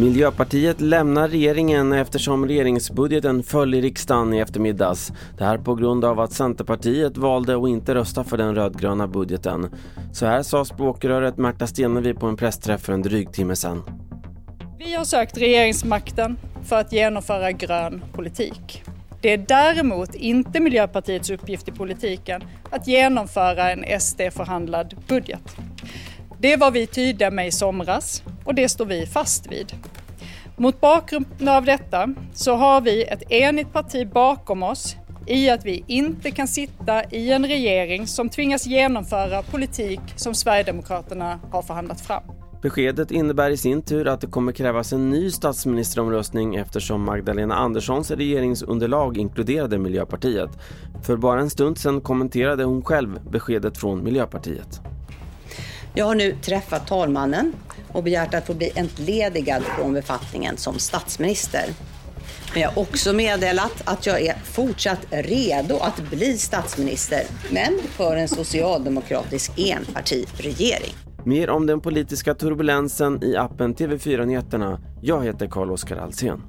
Miljöpartiet lämnar regeringen eftersom regeringsbudgeten föll i riksdagen i eftermiddags. Det här på grund av att Centerpartiet valde att inte rösta för den rödgröna budgeten. Så här sa språkröret Märta Stenevi på en pressträff för en dryg timme sedan. Vi har sökt regeringsmakten för att genomföra grön politik. Det är däremot inte Miljöpartiets uppgift i politiken att genomföra en SD-förhandlad budget. Det var vi tydliga med i somras och det står vi fast vid. Mot bakgrund av detta så har vi ett enigt parti bakom oss i att vi inte kan sitta i en regering som tvingas genomföra politik som Sverigedemokraterna har förhandlat fram. Beskedet innebär i sin tur att det kommer krävas en ny statsministeromröstning eftersom Magdalena Anderssons regeringsunderlag inkluderade Miljöpartiet. För bara en stund sedan kommenterade hon själv beskedet från Miljöpartiet. Jag har nu träffat talmannen och begärt att få bli entledigad från befattningen som statsminister. Men jag har också meddelat att jag är fortsatt redo att bli statsminister, men för en socialdemokratisk enpartiregering. Mer om den politiska turbulensen i appen TV4 Nyheterna. Jag heter Carl-Oskar Alsen.